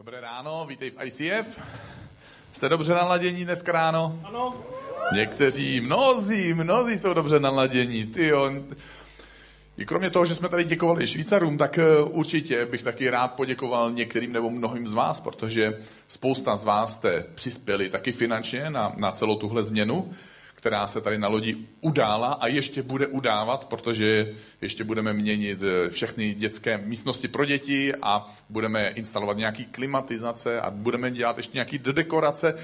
Dobré ráno, vítej v ICF. Jste dobře naladění dneska ráno? Ano. Někteří, mnozí, mnozí jsou dobře naladění. Ty jo. I kromě toho, že jsme tady děkovali Švýcarům, tak eh, určitě bych taky rád poděkoval některým nebo mnohým z vás, protože spousta z vás jste přispěli taky finančně na, na celou tuhle změnu která se tady na lodi udála a ještě bude udávat, protože ještě budeme měnit eh, všechny dětské místnosti pro děti a budeme instalovat nějaký klimatizace a budeme dělat ještě nějaký dekorace.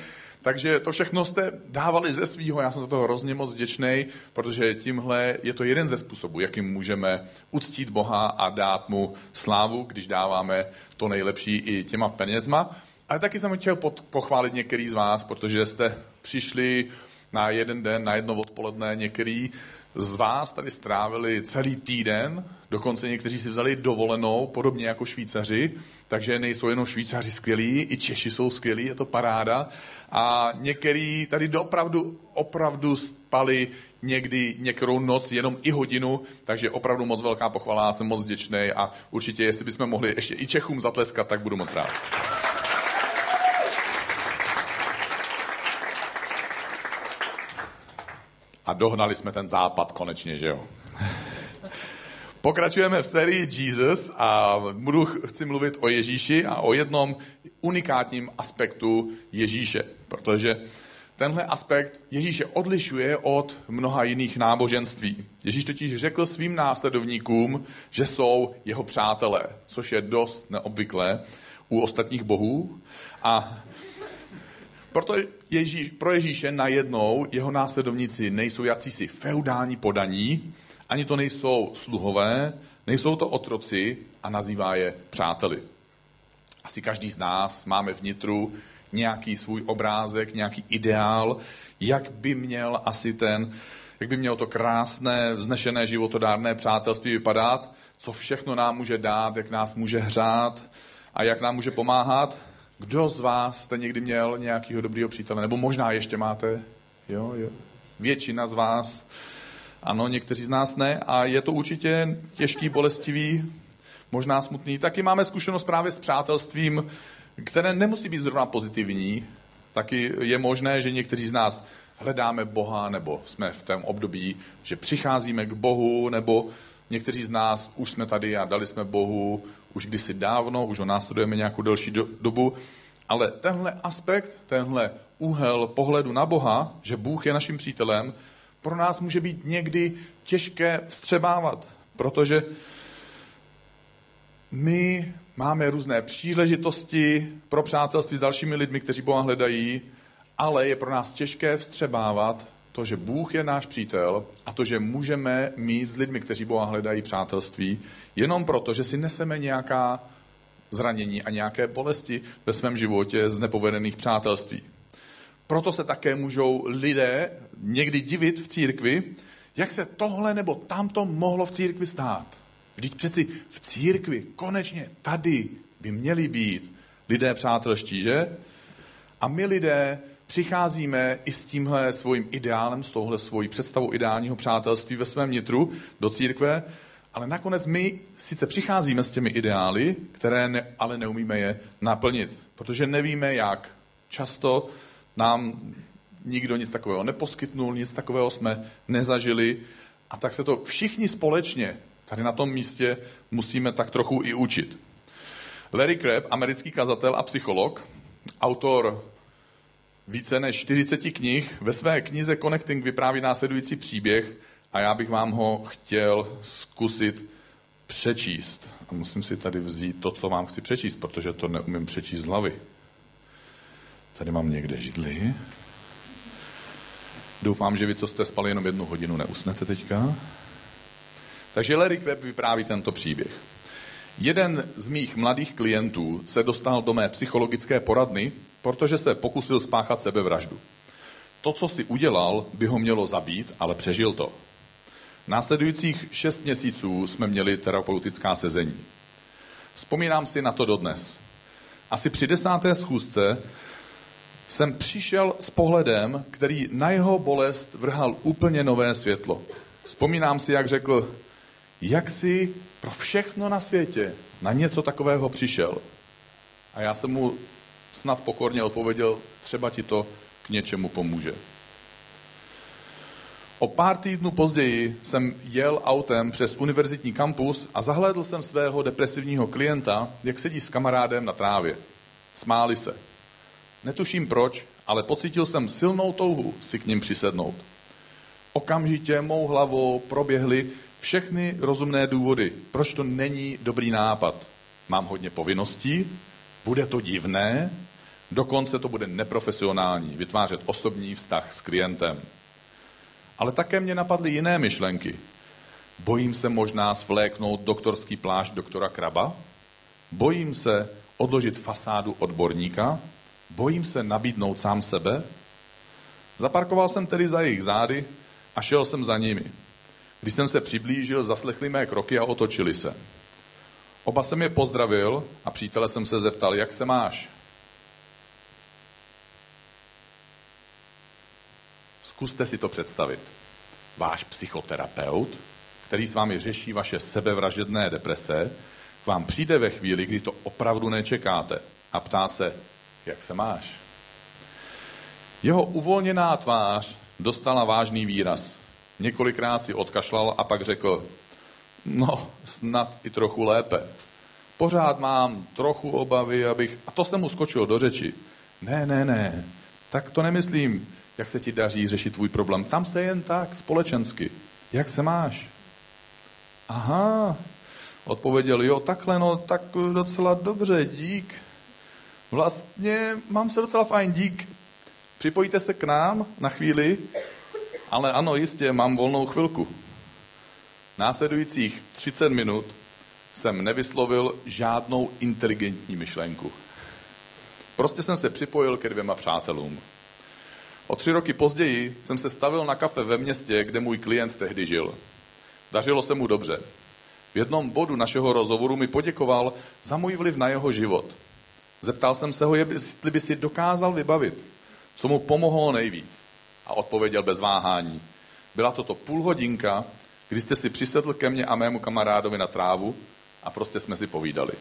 Takže to všechno jste dávali ze svýho, já jsem za to hrozně moc vděčný, protože tímhle je to jeden ze způsobů, jakým můžeme uctít Boha a dát mu slávu, když dáváme to nejlepší i těma penězma. Ale taky jsem chtěl pochválit některý z vás, protože jste přišli na jeden den, na jedno odpoledne. Některý z vás tady strávili celý týden, dokonce někteří si vzali dovolenou, podobně jako Švýcaři, takže nejsou jenom Švýcaři skvělí, i Češi jsou skvělí, je to paráda. A některý tady opravdu, opravdu spali někdy některou noc, jenom i hodinu, takže opravdu moc velká pochvala, jsem moc vděčný a určitě, jestli bychom mohli ještě i Čechům zatleskat, tak budu moc rád. A dohnali jsme ten západ konečně, že jo? Pokračujeme v sérii Jesus a budu, chci mluvit o Ježíši a o jednom unikátním aspektu Ježíše, protože tenhle aspekt Ježíše odlišuje od mnoha jiných náboženství. Ježíš totiž řekl svým následovníkům, že jsou jeho přátelé, což je dost neobvyklé u ostatních bohů. A proto Ježíš, pro Ježíše najednou jeho následovníci nejsou jacísi feudální podaní, ani to nejsou sluhové, nejsou to otroci a nazývá je přáteli. Asi každý z nás máme vnitru nějaký svůj obrázek, nějaký ideál, jak by měl asi ten, jak by mělo to krásné, vznešené životodárné přátelství vypadat, co všechno nám může dát, jak nás může hřát a jak nám může pomáhat. Kdo z vás jste někdy měl nějakého dobrého přítele? Nebo možná ještě máte? Jo, jo. Většina z vás. Ano, někteří z nás ne. A je to určitě těžký, bolestivý, možná smutný. Taky máme zkušenost právě s přátelstvím, které nemusí být zrovna pozitivní. Taky je možné, že někteří z nás hledáme Boha, nebo jsme v tom období, že přicházíme k Bohu, nebo někteří z nás už jsme tady a dali jsme Bohu už kdysi dávno, už ho následujeme nějakou delší do, dobu, ale tenhle aspekt, tenhle úhel pohledu na Boha, že Bůh je naším přítelem, pro nás může být někdy těžké vstřebávat, protože my máme různé příležitosti pro přátelství s dalšími lidmi, kteří Boha hledají, ale je pro nás těžké vstřebávat to, že Bůh je náš přítel a to, že můžeme mít s lidmi, kteří Boha hledají přátelství, jenom proto, že si neseme nějaká zranění a nějaké bolesti ve svém životě z nepovedených přátelství. Proto se také můžou lidé někdy divit v církvi, jak se tohle nebo tamto mohlo v církvi stát. Vždyť přeci v církvi, konečně tady by měli být lidé přátelští, že? A my lidé přicházíme i s tímhle svým ideálem, s touhle svojí představou ideálního přátelství ve svém nitru do církve, ale nakonec my sice přicházíme s těmi ideály, které ne, ale neumíme je naplnit, protože nevíme jak. Často nám nikdo nic takového neposkytnul, nic takového jsme nezažili a tak se to všichni společně tady na tom místě musíme tak trochu i učit. Larry Crabb, americký kazatel a psycholog, autor více než 40 knih, ve své knize Connecting vypráví následující příběh a já bych vám ho chtěl zkusit přečíst. A musím si tady vzít to, co vám chci přečíst, protože to neumím přečíst z hlavy. Tady mám někde židli. Doufám, že vy, co jste spali jenom jednu hodinu, neusnete teďka. Takže Larry Crabb vypráví tento příběh. Jeden z mých mladých klientů se dostal do mé psychologické poradny, protože se pokusil spáchat sebevraždu. To, co si udělal, by ho mělo zabít, ale přežil to. Následujících šest měsíců jsme měli terapeutická sezení. Vzpomínám si na to dodnes. Asi při desáté schůzce jsem přišel s pohledem, který na jeho bolest vrhal úplně nové světlo. Vzpomínám si, jak řekl, jak si pro všechno na světě na něco takového přišel. A já jsem mu snad pokorně odpověděl, třeba ti to k něčemu pomůže. O pár týdnů později jsem jel autem přes univerzitní kampus a zahlédl jsem svého depresivního klienta, jak sedí s kamarádem na trávě. Smáli se. Netuším proč, ale pocítil jsem silnou touhu si k ním přisednout. Okamžitě mou hlavou proběhly všechny rozumné důvody, proč to není dobrý nápad. Mám hodně povinností, bude to divné, dokonce to bude neprofesionální, vytvářet osobní vztah s klientem. Ale také mě napadly jiné myšlenky. Bojím se možná svléknout doktorský plášť doktora Kraba? Bojím se odložit fasádu odborníka? Bojím se nabídnout sám sebe? Zaparkoval jsem tedy za jejich zády a šel jsem za nimi. Když jsem se přiblížil, zaslechli mé kroky a otočili se. Oba jsem je pozdravil a přítele jsem se zeptal, jak se máš? Zkuste si to představit. Váš psychoterapeut, který s vámi řeší vaše sebevražedné deprese, k vám přijde ve chvíli, kdy to opravdu nečekáte a ptá se, jak se máš? Jeho uvolněná tvář dostala vážný výraz. Několikrát si odkašlal a pak řekl, no, snad i trochu lépe. Pořád mám trochu obavy, abych... A to jsem mu skočil do řeči. Ne, ne, ne, tak to nemyslím, jak se ti daří řešit tvůj problém. Tam se jen tak, společensky. Jak se máš? Aha, odpověděl, jo, takhle, no, tak docela dobře, dík. Vlastně mám se docela fajn, dík. Připojíte se k nám na chvíli, ale ano, jistě, mám volnou chvilku. Následujících 30 minut jsem nevyslovil žádnou inteligentní myšlenku. Prostě jsem se připojil ke dvěma přátelům. O tři roky později jsem se stavil na kafe ve městě, kde můj klient tehdy žil. Dařilo se mu dobře. V jednom bodu našeho rozhovoru mi poděkoval za můj vliv na jeho život. Zeptal jsem se ho, jestli by si dokázal vybavit, co mu pomohlo nejvíc. A odpověděl bez váhání. Byla toto půl hodinka, kdy jste si přisedl ke mně a mému kamarádovi na trávu a prostě jsme si povídali.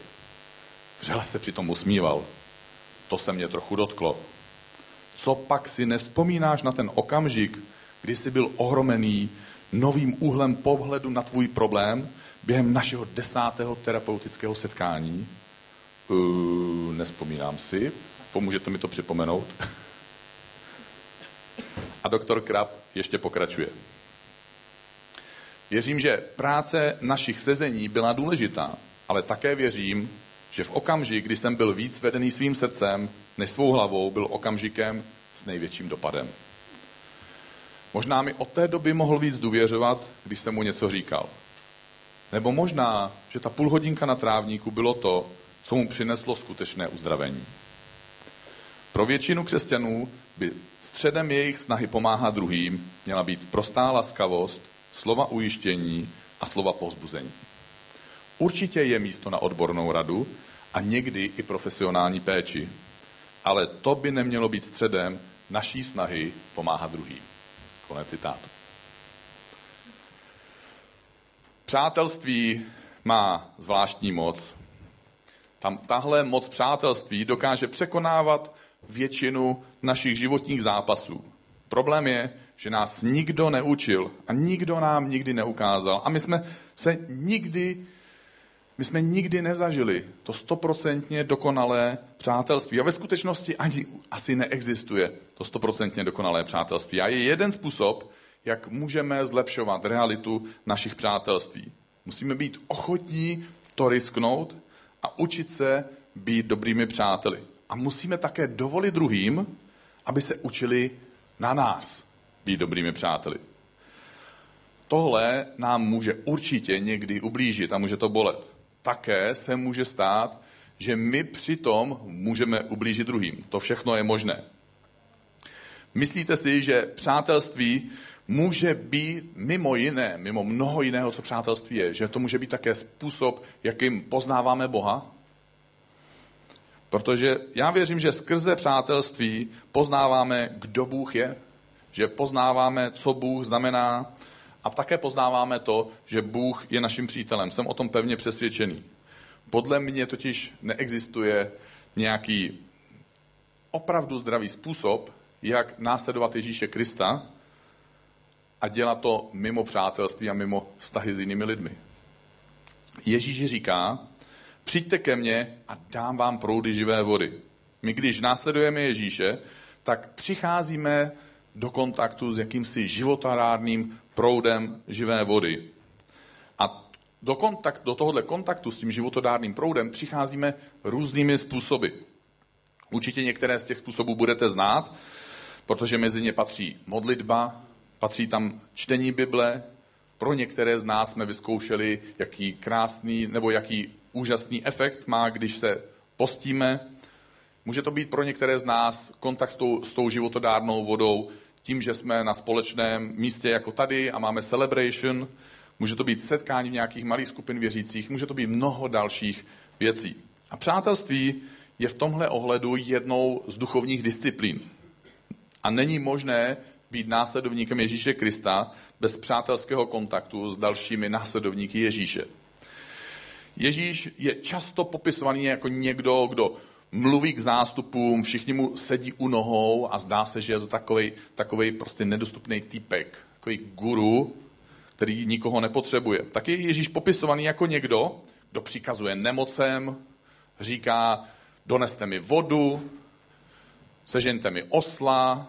Vřele se přitom usmíval. To se mě trochu dotklo. Co pak si nespomínáš na ten okamžik, kdy jsi byl ohromený novým úhlem pohledu na tvůj problém během našeho desátého terapeutického setkání? Uh, nespomínám si. Pomůžete mi to připomenout? A doktor Krab ještě pokračuje. Věřím, že práce našich sezení byla důležitá, ale také věřím, že v okamžik, kdy jsem byl víc vedený svým srdcem než svou hlavou, byl okamžikem s největším dopadem. Možná mi od té doby mohl víc důvěřovat, když jsem mu něco říkal. Nebo možná, že ta půl hodinka na trávníku bylo to, co mu přineslo skutečné uzdravení. Pro většinu křesťanů by středem jejich snahy pomáhat druhým měla být prostá laskavost, slova ujištění a slova pozbuzení. Určitě je místo na odbornou radu a někdy i profesionální péči, ale to by nemělo být středem naší snahy pomáhat druhým. Konec citátu. Přátelství má zvláštní moc. Tam tahle moc přátelství dokáže překonávat většinu našich životních zápasů. Problém je, že nás nikdo neučil a nikdo nám nikdy neukázal. A my jsme se nikdy, my jsme nikdy nezažili to stoprocentně dokonalé přátelství. A ve skutečnosti ani asi neexistuje to stoprocentně dokonalé přátelství. A je jeden způsob, jak můžeme zlepšovat realitu našich přátelství. Musíme být ochotní to risknout a učit se být dobrými přáteli. A musíme také dovolit druhým, aby se učili na nás být dobrými přáteli. Tohle nám může určitě někdy ublížit a může to bolet. Také se může stát, že my přitom můžeme ublížit druhým. To všechno je možné. Myslíte si, že přátelství může být mimo jiné, mimo mnoho jiného, co přátelství je, že to může být také způsob, jakým poznáváme Boha? Protože já věřím, že skrze přátelství poznáváme, kdo Bůh je, že poznáváme, co Bůh znamená a také poznáváme to, že Bůh je naším přítelem. Jsem o tom pevně přesvědčený. Podle mě totiž neexistuje nějaký opravdu zdravý způsob, jak následovat Ježíše Krista a dělat to mimo přátelství a mimo vztahy s jinými lidmi. Ježíš říká, přijďte ke mně a dám vám proudy živé vody. My když následujeme Ježíše, tak přicházíme do kontaktu s jakýmsi životarádným proudem živé vody. A do, kontakt, do tohohle kontaktu s tím životodárným proudem přicházíme různými způsoby. Určitě některé z těch způsobů budete znát, protože mezi ně patří modlitba, patří tam čtení Bible. Pro některé z nás jsme vyzkoušeli, jaký krásný nebo jaký úžasný efekt má, když se postíme. Může to být pro některé z nás kontakt s tou, s tou životodárnou vodou, tím, že jsme na společném místě jako tady a máme celebration. Může to být setkání nějakých malých skupin věřících, může to být mnoho dalších věcí. A přátelství je v tomhle ohledu jednou z duchovních disciplín. A není možné být následovníkem Ježíše Krista bez přátelského kontaktu s dalšími následovníky Ježíše. Ježíš je často popisovaný jako někdo, kdo mluví k zástupům, všichni mu sedí u nohou a zdá se, že je to takový, prostě nedostupný typek, takový guru, který nikoho nepotřebuje. Tak je Ježíš popisovaný jako někdo, kdo přikazuje nemocem, říká, doneste mi vodu, sežeňte mi osla,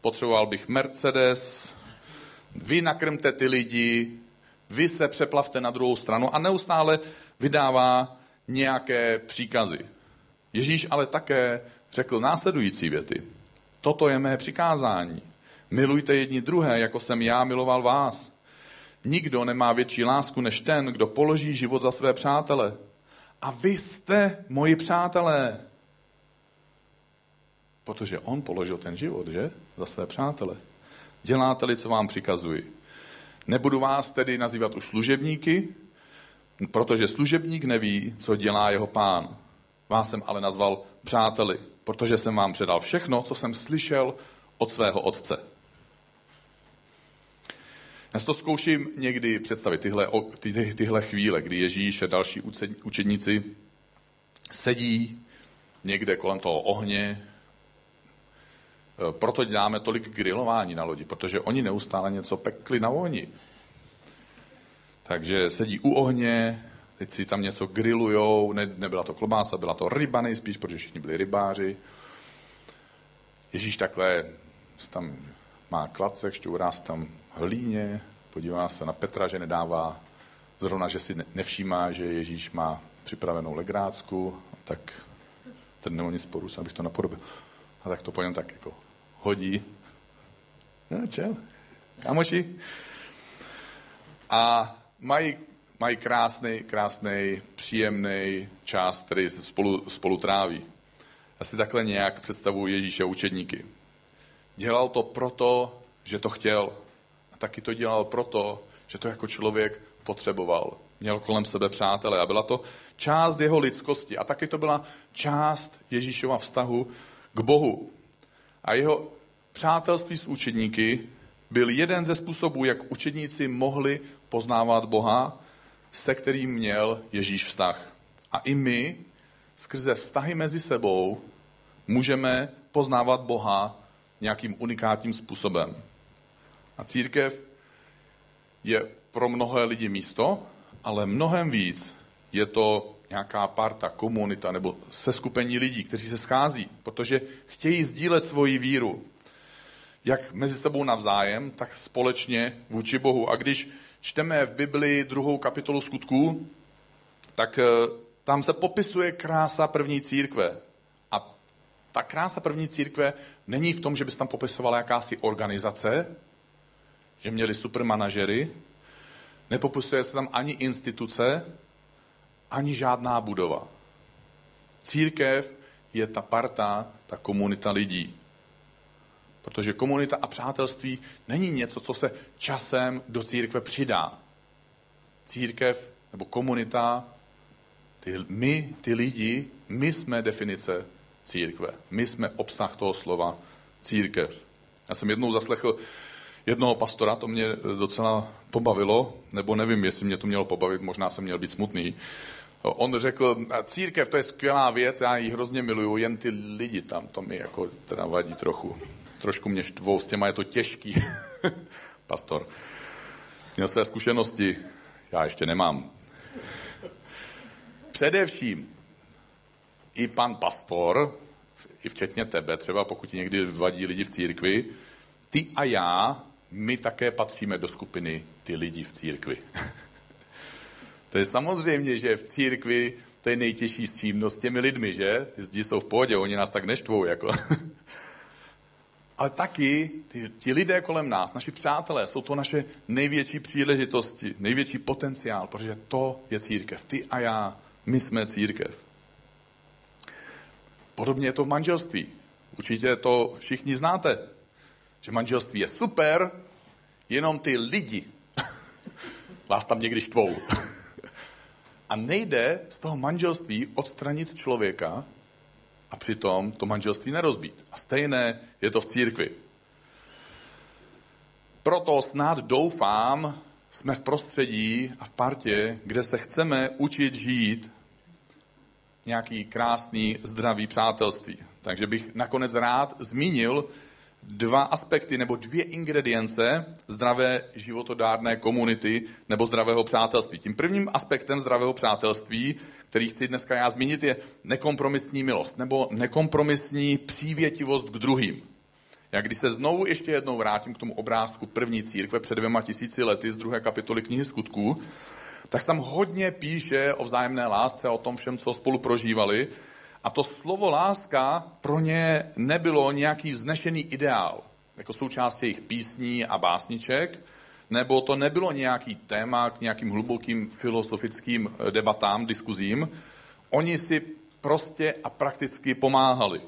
potřeboval bych Mercedes, vy nakrmte ty lidi, vy se přeplavte na druhou stranu a neustále vydává nějaké příkazy. Ježíš ale také řekl následující věty. Toto je mé přikázání. Milujte jedni druhé, jako jsem já miloval vás. Nikdo nemá větší lásku než ten, kdo položí život za své přátele. A vy jste moji přátelé. Protože on položil ten život, že? Za své přátele. Děláte-li, co vám přikazuji. Nebudu vás tedy nazývat už služebníky, protože služebník neví, co dělá jeho pán. Vás jsem ale nazval přáteli, protože jsem vám předal všechno, co jsem slyšel od svého otce. Já to zkouším někdy představit, tyhle, ty, tyhle chvíle, kdy Ježíš a další učedníci sedí někde kolem toho ohně. Proto děláme tolik grilování na lodi, protože oni neustále něco pekli na ohni. Takže sedí u ohně, teď si tam něco grillujou, ne, nebyla to klobása, byla to ryba nejspíš, protože všichni byli rybáři. Ježíš takhle tam má klacek, šťourá se tam hlíně, podívá se na Petra, že nedává, zrovna, že si nevšímá, že Ježíš má připravenou legrácku, tak ten nemá nic sporu, abych to napodobil. A tak to po něm tak jako hodí. No, čel, kamoši. A mají, mají krásný, krásný, příjemný čas, který spolu, spolu tráví. Já si takhle nějak představuji Ježíše učedníky. Dělal to proto, že to chtěl. A taky to dělal proto, že to jako člověk potřeboval. Měl kolem sebe přátele a byla to část jeho lidskosti. A taky to byla část Ježíšova vztahu k Bohu. A jeho přátelství s učedníky byl jeden ze způsobů, jak učedníci mohli poznávat Boha, se kterým měl Ježíš vztah. A i my skrze vztahy mezi sebou můžeme poznávat Boha nějakým unikátním způsobem. A církev je pro mnohé lidi místo, ale mnohem víc je to nějaká parta, komunita nebo seskupení lidí, kteří se schází, protože chtějí sdílet svoji víru. Jak mezi sebou navzájem, tak společně vůči Bohu. A když čteme v Bibli druhou kapitolu skutků, tak eh, tam se popisuje krása první církve. A ta krása první církve není v tom, že by se tam popisovala jakási organizace, že měli supermanažery, nepopisuje se tam ani instituce, ani žádná budova. Církev je ta parta, ta komunita lidí. Protože komunita a přátelství není něco, co se časem do církve přidá. Církev nebo komunita, ty, my, ty lidi, my jsme definice církve. My jsme obsah toho slova církev. Já jsem jednou zaslechl jednoho pastora, to mě docela pobavilo, nebo nevím, jestli mě to mělo pobavit, možná jsem měl být smutný. On řekl, církev to je skvělá věc, já ji hrozně miluju, jen ty lidi tam, to mi jako teda vadí trochu. Trošku mě štvou, s těma je to těžký. Pastor měl své zkušenosti, já ještě nemám. Především i pan pastor, i včetně tebe, třeba pokud někdy vadí lidi v církvi, ty a já, my také patříme do skupiny ty lidi v církvi. to je samozřejmě, že v církvi to je nejtěžší s čím, no s těmi lidmi, že? Ty zdi jsou v pohodě, oni nás tak neštvou, jako. Ale taky ty, ti lidé kolem nás, naši přátelé, jsou to naše největší příležitosti, největší potenciál, protože to je církev. Ty a já, my jsme církev. Podobně je to v manželství. Určitě to všichni znáte, že manželství je super, jenom ty lidi vás tam někdy štvou. A nejde z toho manželství odstranit člověka a přitom to manželství nerozbít. A stejné je to v církvi. Proto snad doufám, jsme v prostředí a v partě, kde se chceme učit žít nějaký krásný, zdravý přátelství. Takže bych nakonec rád zmínil dva aspekty nebo dvě ingredience zdravé životodárné komunity nebo zdravého přátelství. Tím prvním aspektem zdravého přátelství, který chci dneska já zmínit, je nekompromisní milost nebo nekompromisní přívětivost k druhým. Jak když se znovu ještě jednou vrátím k tomu obrázku první církve před dvěma tisíci lety z druhé kapitoly knihy skutků, tak tam hodně píše o vzájemné lásce, o tom všem, co spolu prožívali. A to slovo láska pro ně nebylo nějaký vznešený ideál, jako součást jejich písní a básniček, nebo to nebylo nějaký téma k nějakým hlubokým filozofickým eh, debatám, diskuzím. Oni si prostě a prakticky pomáhali.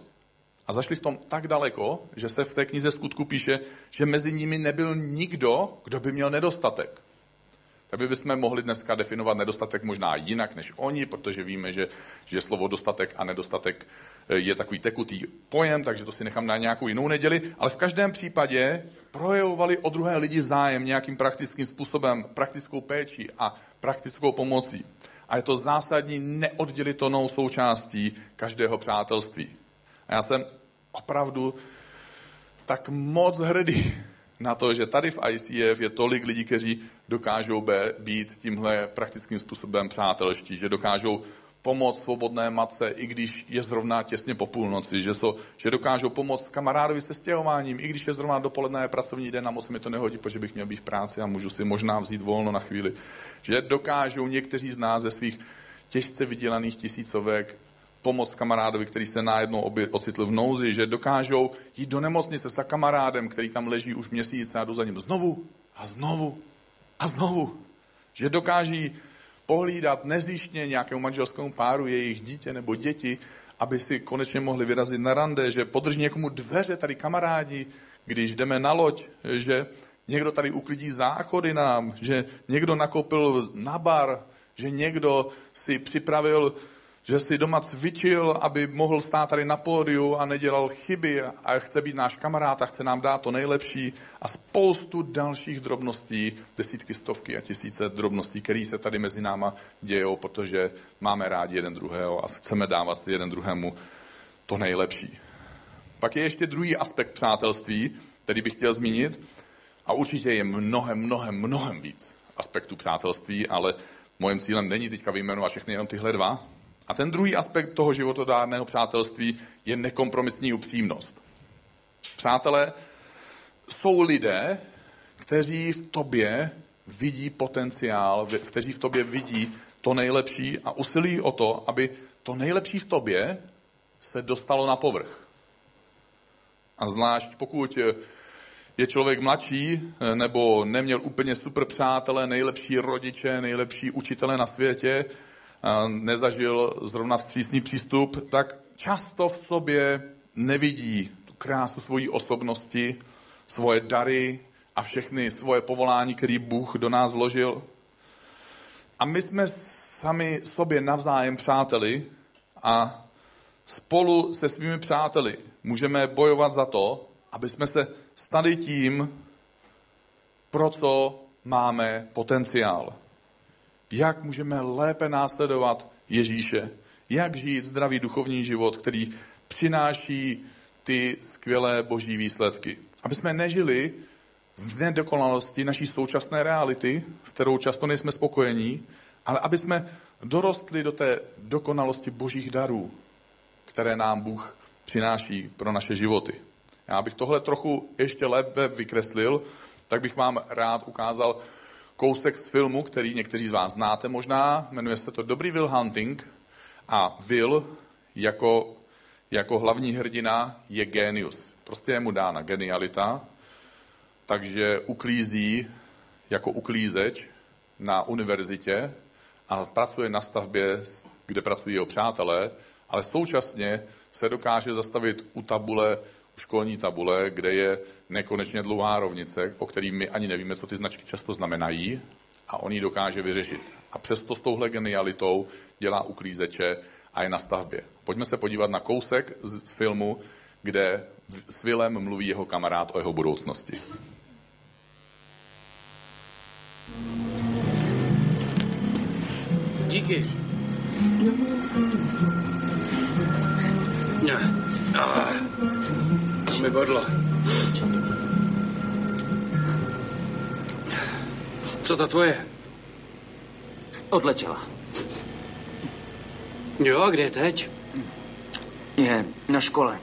A zašli s tom tak daleko, že se v té knize skutku píše, že mezi nimi nebyl nikdo, kdo by měl nedostatek. Tak bychom mohli dneska definovat nedostatek možná jinak než oni, protože víme, že, že slovo dostatek a nedostatek eh, je takový tekutý pojem, takže to si nechám na nějakou jinou neděli. Ale v každém případě projevovali o druhé lidi zájem nějakým praktickým způsobem, praktickou péči a praktickou pomocí. A je to zásadní neoddělitelnou součástí každého přátelství. A já jsem opravdu tak moc hrdý na to, že tady v ICF je tolik lidí, kteří dokážou být tímhle praktickým způsobem přátelští, že dokážou pomoct svobodné matce, i když je zrovna těsně po půlnoci, že, so, že dokážou pomoct kamarádovi se stěhováním, i když je zrovna dopoledne je pracovní den a moc mi to nehodí, protože bych měl být v práci a můžu si možná vzít volno na chvíli. Že dokážou někteří z nás ze svých těžce vydělaných tisícovek pomoct kamarádovi, který se najednou ocitl v nouzi, že dokážou jít do nemocnice za kamarádem, který tam leží už měsíc a jdu za ním znovu a znovu a znovu. Že dokáží pohlídat nezjištně nějakému manželskému páru jejich dítě nebo děti, aby si konečně mohli vyrazit na rande, že podrží někomu dveře tady kamarádi, když jdeme na loď, že někdo tady uklidí záchody nám, že někdo nakoupil na bar, že někdo si připravil že si doma cvičil, aby mohl stát tady na pódiu a nedělal chyby a chce být náš kamarád a chce nám dát to nejlepší a spoustu dalších drobností, desítky, stovky a tisíce drobností, které se tady mezi náma dějou, protože máme rádi jeden druhého a chceme dávat si jeden druhému to nejlepší. Pak je ještě druhý aspekt přátelství, který bych chtěl zmínit a určitě je mnohem, mnohem, mnohem víc aspektů přátelství, ale mojím cílem není teďka vyjmenovat všechny jenom tyhle dva, a ten druhý aspekt toho životodárného přátelství je nekompromisní upřímnost. Přátelé jsou lidé, kteří v tobě vidí potenciál, kteří v tobě vidí to nejlepší a usilují o to, aby to nejlepší v tobě se dostalo na povrch. A zvlášť pokud je člověk mladší nebo neměl úplně super přátele, nejlepší rodiče, nejlepší učitele na světě, nezažil zrovna vstřícný přístup, tak často v sobě nevidí tu krásu svojí osobnosti, svoje dary a všechny svoje povolání, který Bůh do nás vložil. A my jsme sami sobě navzájem přáteli a spolu se svými přáteli můžeme bojovat za to, aby jsme se stali tím, pro co máme potenciál jak můžeme lépe následovat Ježíše. Jak žít zdravý duchovní život, který přináší ty skvělé boží výsledky. Aby jsme nežili v nedokonalosti naší současné reality, s kterou často nejsme spokojení, ale aby jsme dorostli do té dokonalosti božích darů, které nám Bůh přináší pro naše životy. Já bych tohle trochu ještě lépe vykreslil, tak bych vám rád ukázal kousek z filmu, který někteří z vás znáte možná. Jmenuje se to Dobrý Will Hunting a Will jako, jako hlavní hrdina je genius. Prostě je mu dána genialita, takže uklízí jako uklízeč na univerzitě a pracuje na stavbě, kde pracují jeho přátelé, ale současně se dokáže zastavit u tabule, školní tabule, kde je nekonečně dlouhá rovnice, o který my ani nevíme, co ty značky často znamenají, a on ji dokáže vyřešit. A přesto s touhle genialitou dělá uklízeče a je na stavbě. Pojďme se podívat na kousek z filmu, kde s Willem mluví jeho kamarád o jeho budoucnosti. Díky. Ne. Ah, to mi bodlo. Co ta tvoje? Odletěla. Jo, a kde je teď? Je na škole.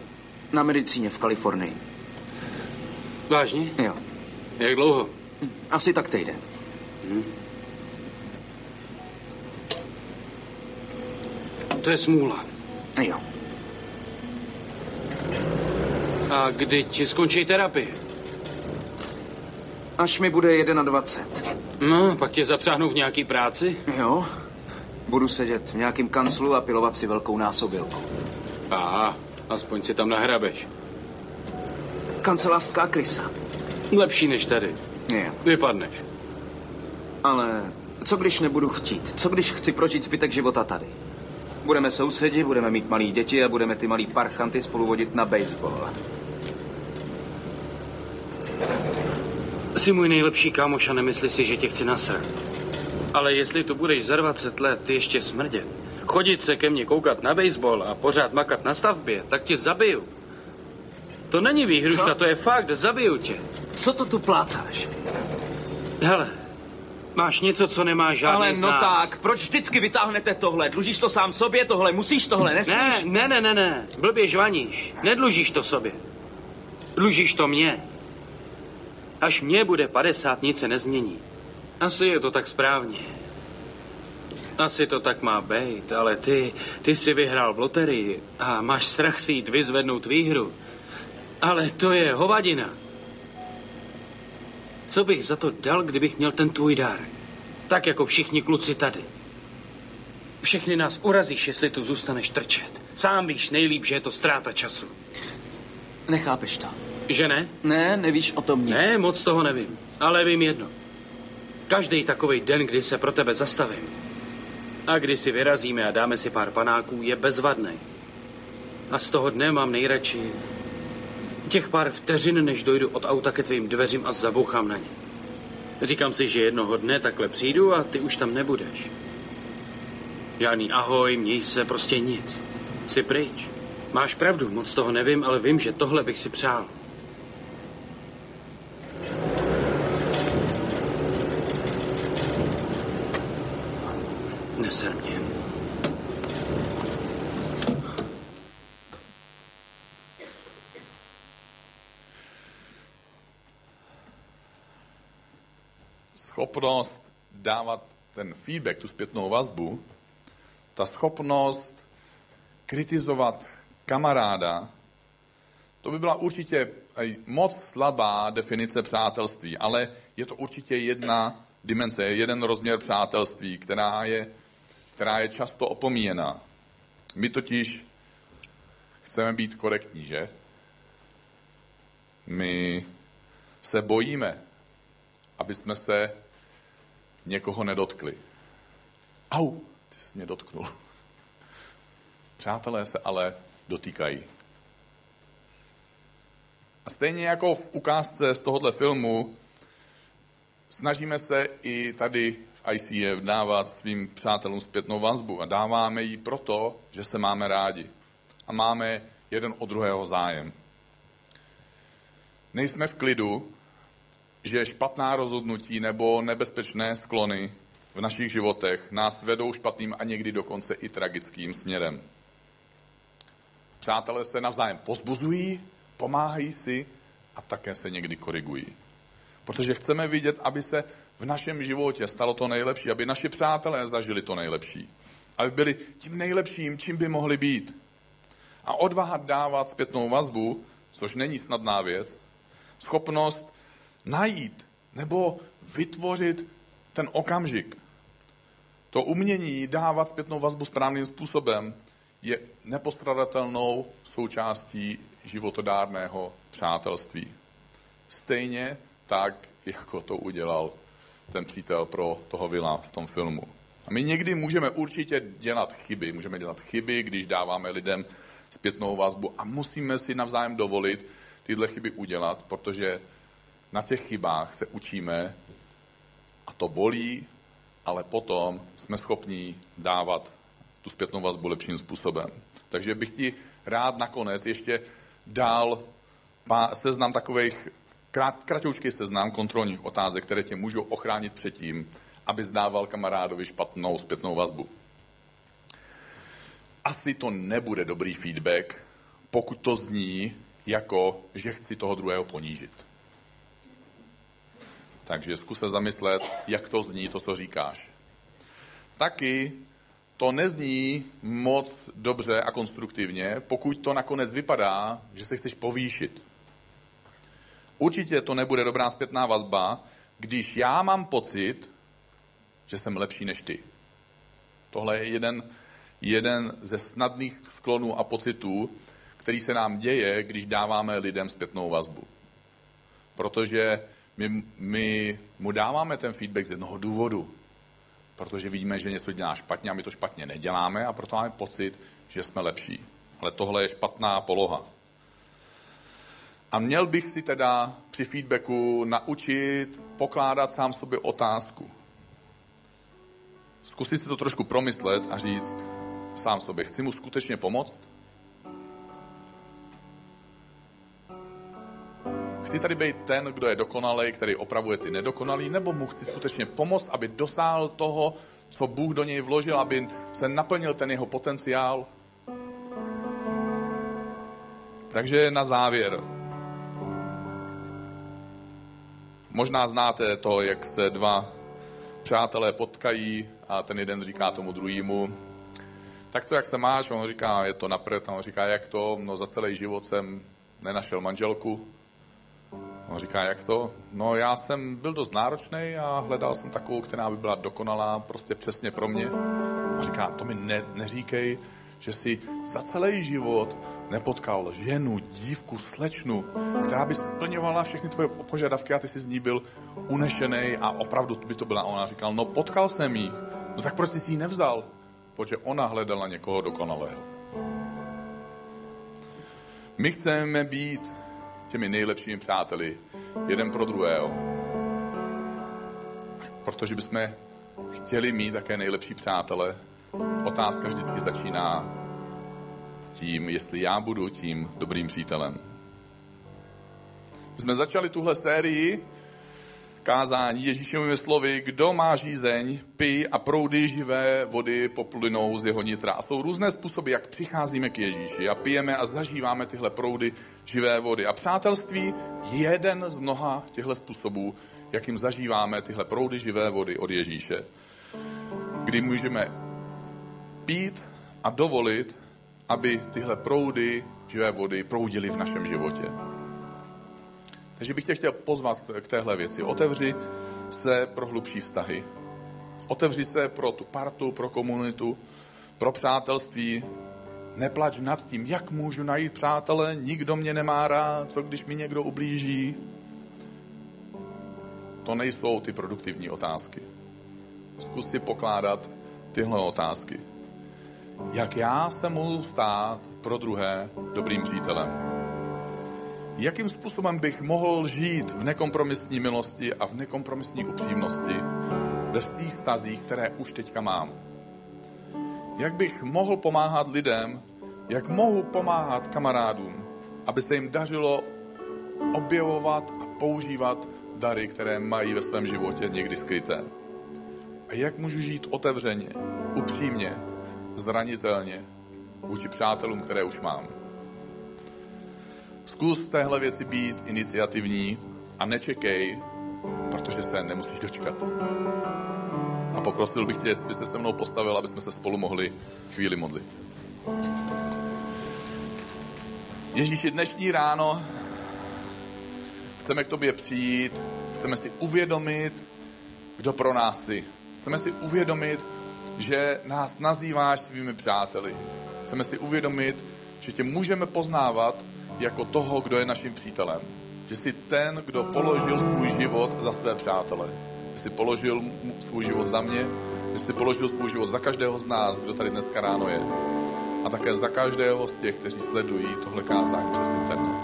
Na medicíně v Kalifornii. Vážně? Jo. Jak dlouho? Asi tak týden. To je smůla. Jo. A kdy ti skončí terapie? Až mi bude 21. No, pak tě zapřáhnou v nějaký práci? Jo. Budu sedět v nějakém kanclu a pilovat si velkou násobilku. Aha, aspoň si tam nahrabeš. Kancelářská krysa. Lepší než tady. Jo. Vypadneš. Ale co když nebudu chtít? Co když chci prožít zbytek života tady? Budeme sousedi, budeme mít malí děti a budeme ty malí parchanty spolu vodit na baseball. Jsi můj nejlepší kámoš a nemyslí si, že tě chci nasrat. Ale jestli tu budeš za 20 let ty ještě smrdět, chodit se ke mně koukat na baseball a pořád makat na stavbě, tak tě zabiju. To není výhruška, Co? to je fakt, zabiju tě. Co to tu plácáš? Hele, máš něco, co nemá žádný Ale no nás. tak, proč vždycky vytáhnete tohle? Dlužíš to sám sobě, tohle musíš, tohle nesmíš? Ne, ne, ne, ne, ne, blbě žvaníš. Nedlužíš to sobě. Dlužíš to mně. Až mě bude 50, nic se nezmění. Asi je to tak správně. Asi to tak má být, ale ty, ty si vyhrál v loterii a máš strach si jít vyzvednout výhru. Ale to je hovadina. Co bych za to dal, kdybych měl ten tvůj dar? Tak jako všichni kluci tady. Všechny nás urazíš, jestli tu zůstaneš trčet. Sám víš nejlíp, že je to ztráta času. Nechápeš to. Že ne? Ne, nevíš o tom nic. Ne, moc toho nevím. Ale vím jedno. Každý takový den, kdy se pro tebe zastavím a kdy si vyrazíme a dáme si pár panáků, je bezvadný. A z toho dne mám nejradši těch pár vteřin, než dojdu od auta ke tvým dveřím a zabouchám na ně. Říkám si, že jednoho dne takhle přijdu a ty už tam nebudeš. Žádný ahoj, měj se, prostě nic. Jsi pryč. Máš pravdu, moc toho nevím, ale vím, že tohle bych si přál. Neser mě. Schopnost dávat ten feedback, tu zpětnou vazbu, ta schopnost kritizovat kamaráda, to by byla určitě moc slabá definice přátelství, ale je to určitě jedna dimenze, jeden rozměr přátelství, která je, která je často opomíjená. My totiž chceme být korektní, že? My se bojíme, aby jsme se někoho nedotkli. Au, ty jsi mě dotknul. Přátelé se ale dotýkají. A stejně jako v ukázce z tohohle filmu, snažíme se i tady ICF dávat svým přátelům zpětnou vazbu a dáváme ji proto, že se máme rádi a máme jeden od druhého zájem. Nejsme v klidu, že špatná rozhodnutí nebo nebezpečné sklony v našich životech nás vedou špatným a někdy dokonce i tragickým směrem. Přátelé se navzájem pozbuzují, pomáhají si a také se někdy korigují. Protože chceme vidět, aby se v našem životě stalo to nejlepší, aby naši přátelé zažili to nejlepší. Aby byli tím nejlepším, čím by mohli být. A odvaha dávat zpětnou vazbu, což není snadná věc, schopnost najít nebo vytvořit ten okamžik. To umění dávat zpětnou vazbu správným způsobem je nepostradatelnou součástí životodárného přátelství. Stejně tak, jako to udělal ten přítel pro toho Vila v tom filmu. A my někdy můžeme určitě dělat chyby. Můžeme dělat chyby, když dáváme lidem zpětnou vazbu a musíme si navzájem dovolit tyhle chyby udělat, protože na těch chybách se učíme a to bolí, ale potom jsme schopni dávat tu zpětnou vazbu lepším způsobem. Takže bych ti rád nakonec ještě dal seznam takových krát, kratoučký seznam kontrolních otázek, které tě můžou ochránit před tím, aby zdával kamarádovi špatnou zpětnou vazbu. Asi to nebude dobrý feedback, pokud to zní jako, že chci toho druhého ponížit. Takže zkus se zamyslet, jak to zní, to, co říkáš. Taky to nezní moc dobře a konstruktivně, pokud to nakonec vypadá, že se chceš povýšit. Určitě to nebude dobrá zpětná vazba, když já mám pocit, že jsem lepší než ty. Tohle je jeden, jeden ze snadných sklonů a pocitů, který se nám děje, když dáváme lidem zpětnou vazbu. Protože my, my mu dáváme ten feedback z jednoho důvodu. Protože vidíme, že něco dělá špatně a my to špatně neděláme a proto máme pocit, že jsme lepší. Ale tohle je špatná poloha. A měl bych si teda při feedbacku naučit pokládat sám sobě otázku. Zkusit si to trošku promyslet a říct sám sobě, chci mu skutečně pomoct? Chci tady být ten, kdo je dokonalý, který opravuje ty nedokonalý, nebo mu chci skutečně pomoct, aby dosáhl toho, co Bůh do něj vložil, aby se naplnil ten jeho potenciál? Takže na závěr. Možná znáte to, jak se dva přátelé potkají a ten jeden říká tomu druhému, tak co, jak se máš? On říká, je to napřed. On říká, jak to? No za celý život jsem nenašel manželku. On říká, jak to? No já jsem byl dost náročný a hledal jsem takovou, která by byla dokonalá, prostě přesně pro mě. On říká, to mi ne, neříkej, že si za celý život nepotkal ženu, dívku, slečnu, která by splňovala všechny tvoje požadavky a ty jsi z ní byl unešený a opravdu by to byla ona. Říkal, no potkal jsem jí. No tak proč jsi si ji nevzal? Protože ona hledala někoho dokonalého. My chceme být těmi nejlepšími přáteli, jeden pro druhého. Protože bychom chtěli mít také nejlepší přátele, otázka vždycky začíná tím, jestli já budu tím dobrým přítelem. Jsme začali tuhle sérii kázání Ježíšovými slovy, kdo má žízeň, pij a proudy živé vody poplynou z jeho nitra. A jsou různé způsoby, jak přicházíme k Ježíši a pijeme a zažíváme tyhle proudy živé vody. A přátelství je jeden z mnoha těchto způsobů, jakým zažíváme tyhle proudy živé vody od Ježíše. Kdy můžeme pít a dovolit, aby tyhle proudy živé vody proudily v našem životě. Takže bych tě chtěl pozvat k téhle věci. Otevři se pro hlubší vztahy. Otevři se pro tu partu, pro komunitu, pro přátelství. Neplač nad tím, jak můžu najít přátele, nikdo mě nemá rád, co když mi někdo ublíží. To nejsou ty produktivní otázky. Zkus si pokládat tyhle otázky. Jak já se mohu stát pro druhé dobrým přítelem? Jakým způsobem bych mohl žít v nekompromisní milosti a v nekompromisní upřímnosti ve těch stazích, které už teďka mám. Jak bych mohl pomáhat lidem, jak mohu pomáhat kamarádům, aby se jim dařilo objevovat a používat dary, které mají ve svém životě někdy skryté. A jak můžu žít otevřeně, upřímně, zranitelně vůči přátelům, které už mám. Zkus téhle věci být iniciativní a nečekej, protože se nemusíš dočkat. A poprosil bych tě, jestli byste se mnou postavil, aby jsme se spolu mohli chvíli modlit. Ježíši, dnešní ráno chceme k tobě přijít, chceme si uvědomit, kdo pro nás jsi. Chceme si uvědomit, že nás nazýváš svými přáteli. Chceme si uvědomit, že tě můžeme poznávat jako toho, kdo je naším přítelem. Že jsi ten, kdo položil svůj život za své přátele. Že jsi položil svůj život za mě, že jsi položil svůj život za každého z nás, kdo tady dneska ráno je. A také za každého z těch, kteří sledují tohle kázání přes internet.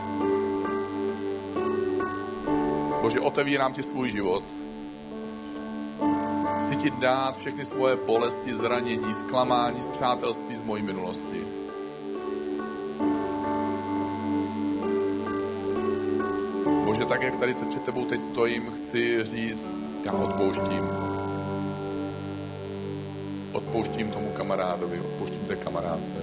Bože, otevírám ti svůj život. Chci ti dát všechny svoje bolesti, zranění, zklamání, z přátelství z mojí minulosti. Tak jak tady před tebou teď stojím, chci říct, já odpouštím. Odpouštím tomu kamarádovi, odpouštím té kamarádce.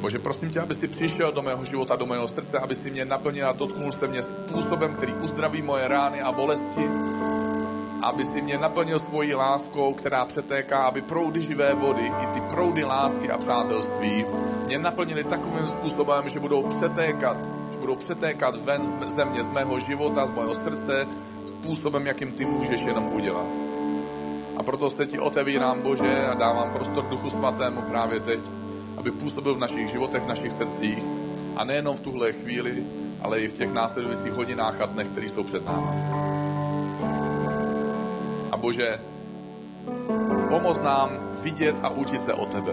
Bože, prosím tě, aby si přišel do mého života, do mého srdce, aby si mě naplnil a dotknul se mě způsobem, který uzdraví moje rány a bolesti, aby si mě naplnil svojí láskou, která přetéká, aby proudy živé vody, i ty proudy lásky a přátelství mě naplnili takovým způsobem, že budou přetékat, že budou přetékat ven z země, z mého života, z mého srdce, způsobem, jakým ty můžeš jenom udělat. A proto se ti otevírám, Bože, a dávám prostor Duchu Svatému právě teď, aby působil v našich životech, v našich srdcích. A nejenom v tuhle chvíli, ale i v těch následujících hodinách a dnech, které jsou před námi. A Bože, pomoz nám vidět a učit se o tebe.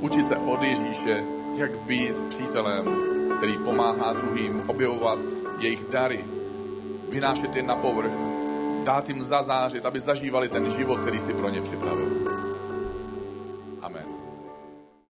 Učit se od Ježíše, jak být přítelem, který pomáhá druhým objevovat jejich dary, vynášet je na povrch, dát jim zazářit, aby zažívali ten život, který si pro ně připravil.